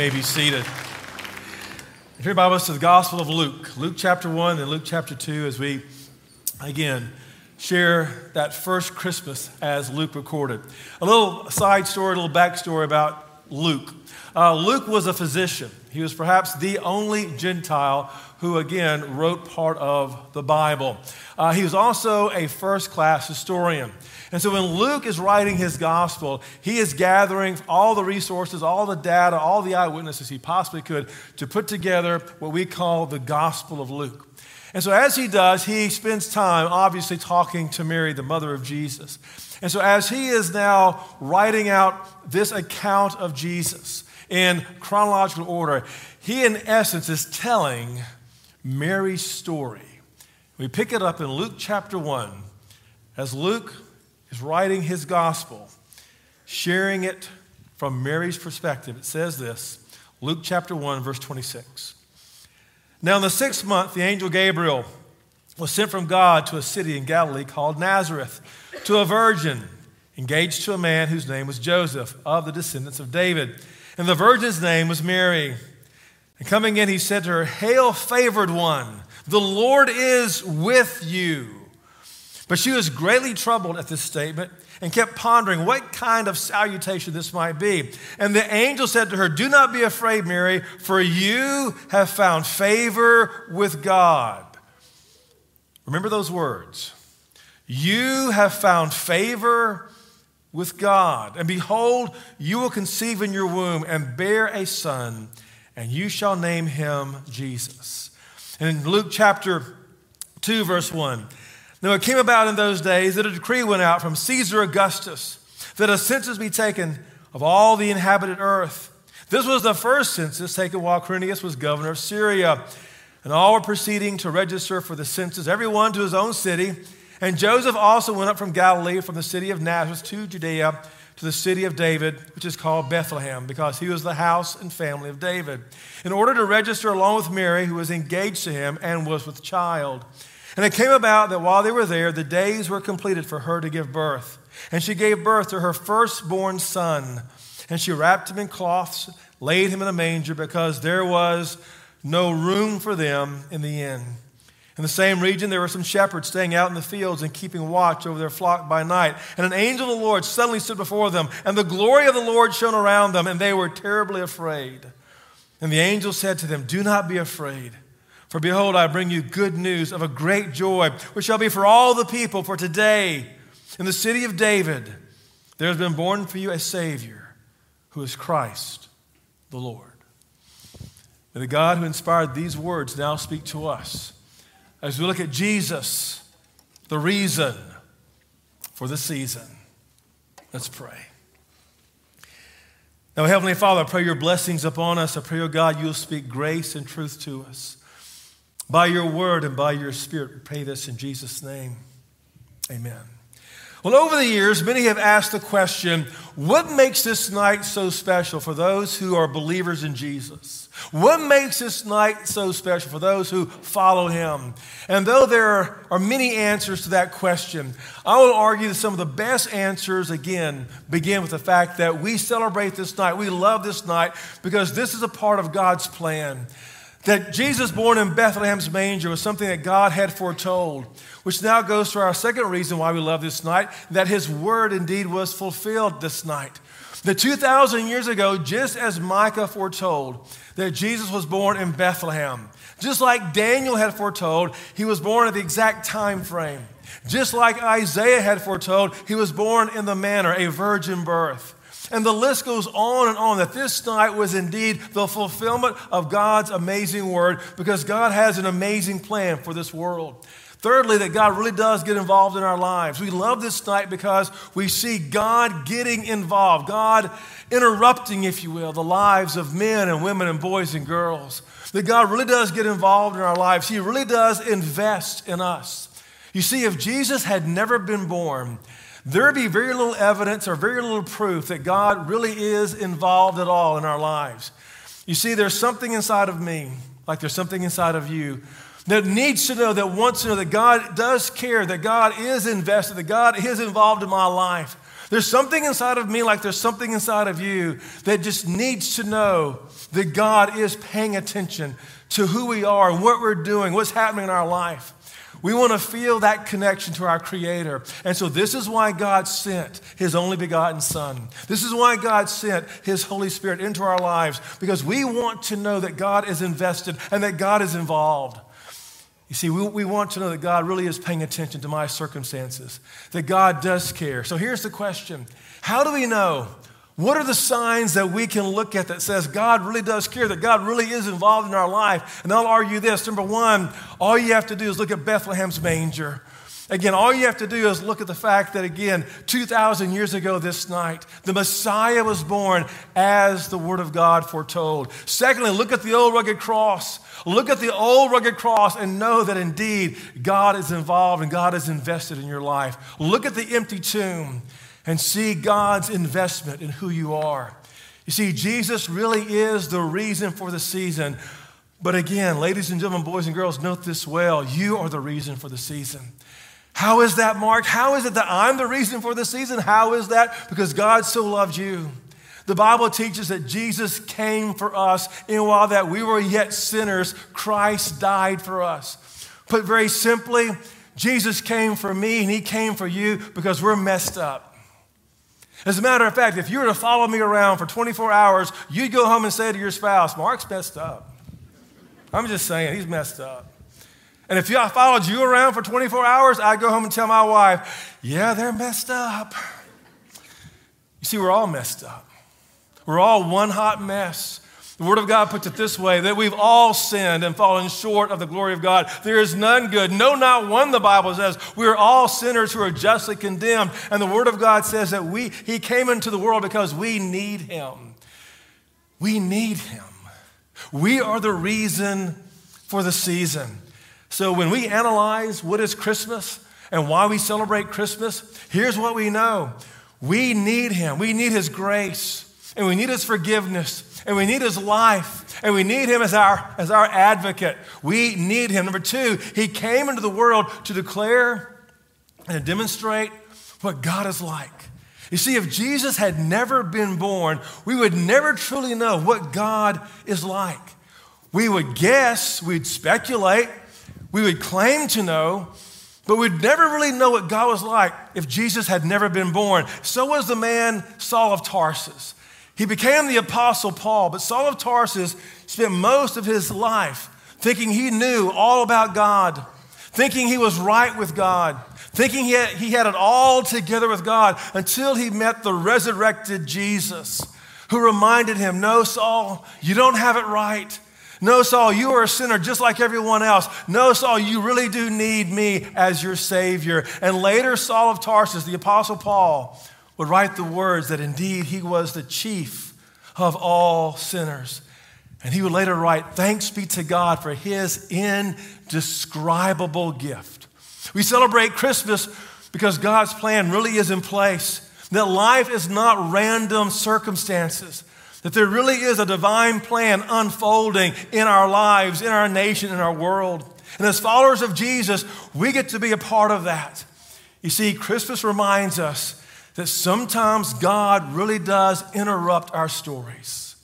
may be seated. If your Bible to the Gospel of Luke, Luke chapter 1 and Luke chapter 2, as we again share that first Christmas as Luke recorded. A little side story, a little backstory about Luke. Uh, Luke was a physician. He was perhaps the only Gentile who, again, wrote part of the Bible. Uh, he was also a first class historian. And so when Luke is writing his gospel, he is gathering all the resources, all the data, all the eyewitnesses he possibly could to put together what we call the Gospel of Luke. And so as he does, he spends time obviously talking to Mary, the mother of Jesus. And so as he is now writing out this account of Jesus in chronological order, he in essence is telling Mary's story. We pick it up in Luke chapter 1 as Luke is writing his gospel, sharing it from Mary's perspective. It says this Luke chapter 1, verse 26. Now, in the sixth month, the angel Gabriel was sent from God to a city in Galilee called Nazareth to a virgin engaged to a man whose name was Joseph of the descendants of David. And the virgin's name was Mary. And coming in, he said to her, Hail, favored one, the Lord is with you. But she was greatly troubled at this statement and kept pondering what kind of salutation this might be. And the angel said to her, Do not be afraid, Mary, for you have found favor with God. Remember those words. You have found favor with God. And behold, you will conceive in your womb and bear a son, and you shall name him Jesus. And in Luke chapter 2, verse 1, now it came about in those days that a decree went out from Caesar Augustus that a census be taken of all the inhabited earth. This was the first census taken while Quirinius was governor of Syria. And all were proceeding to register for the census, everyone to his own city. And Joseph also went up from Galilee, from the city of Nazareth to Judea, to the city of David, which is called Bethlehem, because he was the house and family of David, in order to register along with Mary, who was engaged to him and was with child. And it came about that while they were there, the days were completed for her to give birth. And she gave birth to her firstborn son. And she wrapped him in cloths, laid him in a manger, because there was no room for them in the inn. In the same region, there were some shepherds staying out in the fields and keeping watch over their flock by night. And an angel of the Lord suddenly stood before them, and the glory of the Lord shone around them, and they were terribly afraid. And the angel said to them, Do not be afraid. For behold, I bring you good news of a great joy, which shall be for all the people. For today, in the city of David, there has been born for you a Savior, who is Christ the Lord. May the God who inspired these words now speak to us as we look at Jesus, the reason for the season. Let's pray. Now, Heavenly Father, I pray your blessings upon us. I pray, oh God, you'll speak grace and truth to us. By your word and by your spirit, we pray this in Jesus' name. Amen. Well, over the years, many have asked the question what makes this night so special for those who are believers in Jesus? What makes this night so special for those who follow him? And though there are many answers to that question, I will argue that some of the best answers, again, begin with the fact that we celebrate this night. We love this night because this is a part of God's plan. That Jesus born in Bethlehem's manger was something that God had foretold, which now goes to our second reason why we love this night that his word indeed was fulfilled this night. That 2,000 years ago, just as Micah foretold, that Jesus was born in Bethlehem. Just like Daniel had foretold, he was born at the exact time frame. Just like Isaiah had foretold, he was born in the manner, a virgin birth. And the list goes on and on that this night was indeed the fulfillment of God's amazing word because God has an amazing plan for this world. Thirdly, that God really does get involved in our lives. We love this night because we see God getting involved, God interrupting, if you will, the lives of men and women and boys and girls. That God really does get involved in our lives. He really does invest in us. You see, if Jesus had never been born, there'd be very little evidence or very little proof that God really is involved at all in our lives. You see, there's something inside of me, like there's something inside of you, that needs to know, that wants to know that God does care, that God is invested, that God is involved in my life. There's something inside of me, like there's something inside of you, that just needs to know that God is paying attention to who we are and what we're doing, what's happening in our life. We want to feel that connection to our Creator. And so, this is why God sent His only begotten Son. This is why God sent His Holy Spirit into our lives, because we want to know that God is invested and that God is involved. You see, we, we want to know that God really is paying attention to my circumstances, that God does care. So, here's the question How do we know what are the signs that we can look at that says God really does care, that God really is involved in our life? And I'll argue this. Number one, all you have to do is look at Bethlehem's manger. Again, all you have to do is look at the fact that, again, 2,000 years ago this night, the Messiah was born as the Word of God foretold. Secondly, look at the old rugged cross. Look at the old rugged cross and know that indeed God is involved and God is invested in your life. Look at the empty tomb and see God's investment in who you are. You see, Jesus really is the reason for the season. But again, ladies and gentlemen, boys and girls, note this well. You are the reason for the season. How is that, Mark? How is it that I'm the reason for the season? How is that? Because God so loved you. The Bible teaches that Jesus came for us, and while that we were yet sinners, Christ died for us. Put very simply, Jesus came for me and he came for you because we're messed up. As a matter of fact, if you were to follow me around for 24 hours, you'd go home and say to your spouse, Mark's messed up. I'm just saying, he's messed up. And if I followed you around for 24 hours, I'd go home and tell my wife, yeah, they're messed up. You see, we're all messed up. We're all one hot mess. The Word of God puts it this way that we've all sinned and fallen short of the glory of God. There is none good, no, not one, the Bible says. We are all sinners who are justly condemned. And the Word of God says that we, He came into the world because we need Him. We need Him. We are the reason for the season. So when we analyze what is Christmas and why we celebrate Christmas, here's what we know we need Him, we need His grace, and we need His forgiveness and we need his life, and we need him as our, as our advocate. We need him. Number two, he came into the world to declare and demonstrate what God is like. You see, if Jesus had never been born, we would never truly know what God is like. We would guess, we'd speculate, we would claim to know, but we'd never really know what God was like if Jesus had never been born. So was the man Saul of Tarsus. He became the Apostle Paul, but Saul of Tarsus spent most of his life thinking he knew all about God, thinking he was right with God, thinking he had, he had it all together with God until he met the resurrected Jesus, who reminded him, No, Saul, you don't have it right. No, Saul, you are a sinner just like everyone else. No, Saul, you really do need me as your Savior. And later, Saul of Tarsus, the Apostle Paul, would write the words that indeed he was the chief of all sinners. And he would later write, Thanks be to God for his indescribable gift. We celebrate Christmas because God's plan really is in place, that life is not random circumstances, that there really is a divine plan unfolding in our lives, in our nation, in our world. And as followers of Jesus, we get to be a part of that. You see, Christmas reminds us that sometimes God really does interrupt our stories.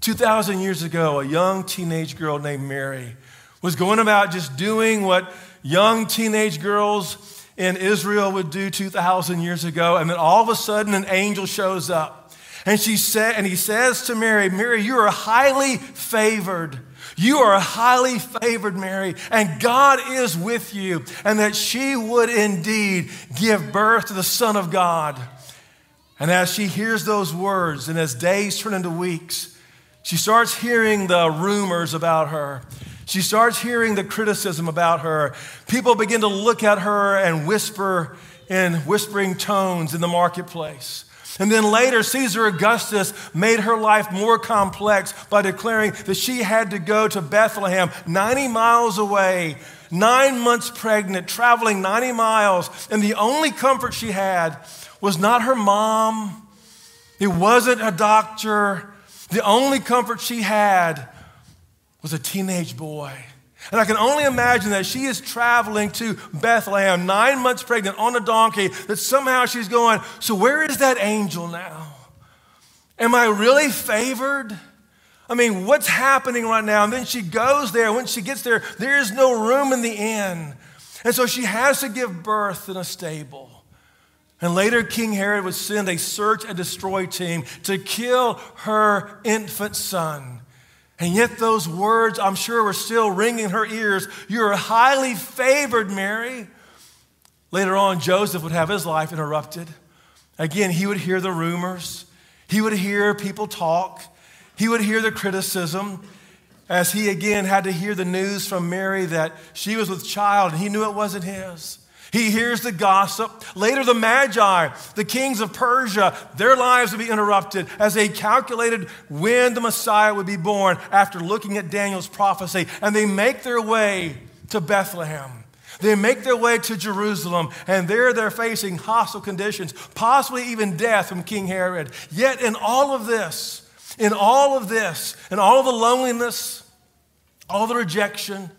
2,000 years ago, a young teenage girl named Mary was going about just doing what young teenage girls in Israel would do 2,000 years ago. And then all of a sudden, an angel shows up. And, she said, and he says to Mary, Mary, you are highly favored. You are highly favored, Mary, and God is with you, and that she would indeed give birth to the Son of God. And as she hears those words, and as days turn into weeks, she starts hearing the rumors about her. She starts hearing the criticism about her. People begin to look at her and whisper in whispering tones in the marketplace. And then later, Caesar Augustus made her life more complex by declaring that she had to go to Bethlehem, 90 miles away, nine months pregnant, traveling 90 miles. And the only comfort she had was not her mom, it wasn't a doctor. The only comfort she had was a teenage boy. And I can only imagine that she is traveling to Bethlehem, nine months pregnant, on a donkey, that somehow she's going, So where is that angel now? Am I really favored? I mean, what's happening right now? And then she goes there. When she gets there, there is no room in the inn. And so she has to give birth in a stable. And later, King Herod would send a search and destroy team to kill her infant son. And yet, those words, I'm sure, were still ringing in her ears. You're highly favored, Mary. Later on, Joseph would have his life interrupted. Again, he would hear the rumors, he would hear people talk, he would hear the criticism as he again had to hear the news from Mary that she was with child and he knew it wasn't his. He hears the gossip. Later, the Magi, the kings of Persia, their lives would be interrupted as they calculated when the Messiah would be born after looking at Daniel's prophecy. And they make their way to Bethlehem. They make their way to Jerusalem, and there they're facing hostile conditions, possibly even death from King Herod. Yet, in all of this, in all of this, in all of the loneliness, all the rejection,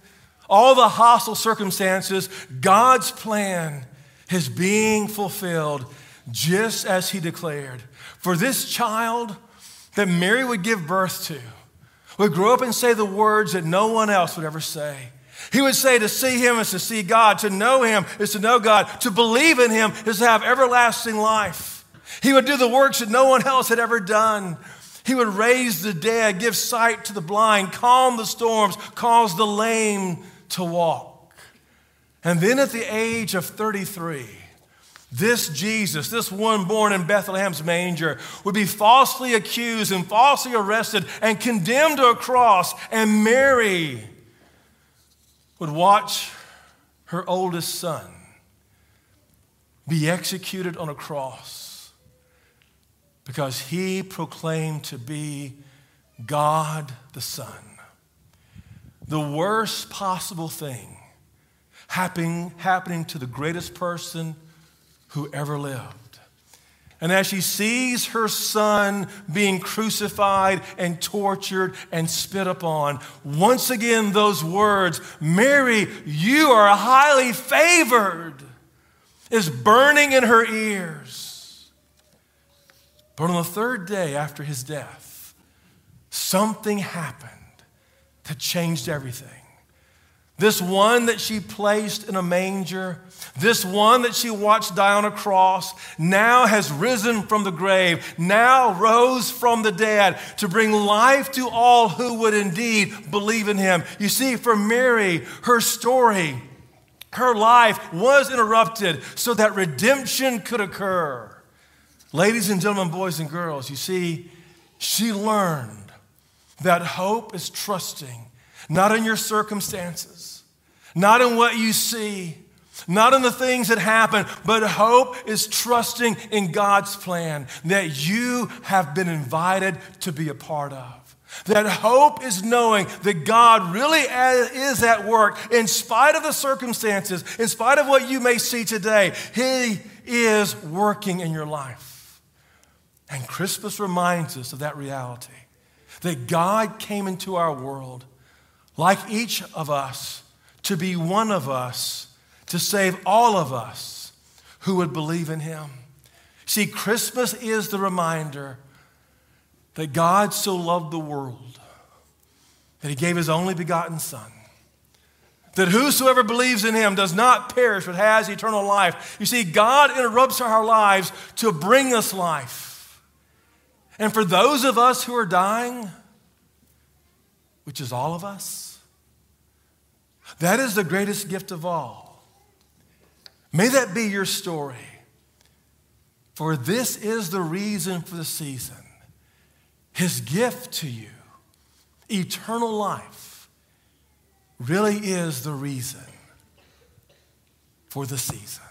all the hostile circumstances, God's plan is being fulfilled just as He declared. For this child that Mary would give birth to would grow up and say the words that no one else would ever say. He would say to see him is to see God, to know him is to know God, to believe in him is to have everlasting life. He would do the works that no one else had ever done. He would raise the dead, give sight to the blind, calm the storms, cause the lame to walk. And then at the age of 33, this Jesus, this one born in Bethlehem's manger, would be falsely accused and falsely arrested and condemned to a cross. And Mary would watch her oldest son be executed on a cross because he proclaimed to be God the Son the worst possible thing happening, happening to the greatest person who ever lived. And as she sees her son being crucified and tortured and spit upon, once again those words, Mary, you are highly favored, is burning in her ears. But on the third day after his death, something happened that changed everything. This one that she placed in a manger, this one that she watched die on a cross, now has risen from the grave, now rose from the dead to bring life to all who would indeed believe in him. You see, for Mary, her story, her life was interrupted so that redemption could occur. Ladies and gentlemen, boys and girls, you see, she learned that hope is trusting, not in your circumstances, not in what you see, not in the things that happen, but hope is trusting in God's plan that you have been invited to be a part of. That hope is knowing that God really is at work in spite of the circumstances, in spite of what you may see today. He is working in your life. And Christmas reminds us of that reality that God came into our world, like each of us, to be one of us, to save all of us who would believe in Him. See, Christmas is the reminder that God so loved the world that He gave His only begotten Son. That whosoever believes in him does not perish but has eternal life. You see, God interrupts our lives to bring us life. And for those of us who are dying, which is all of us, that is the greatest gift of all. May that be your story. For this is the reason for the season. His gift to you, eternal life, really is the reason for the season.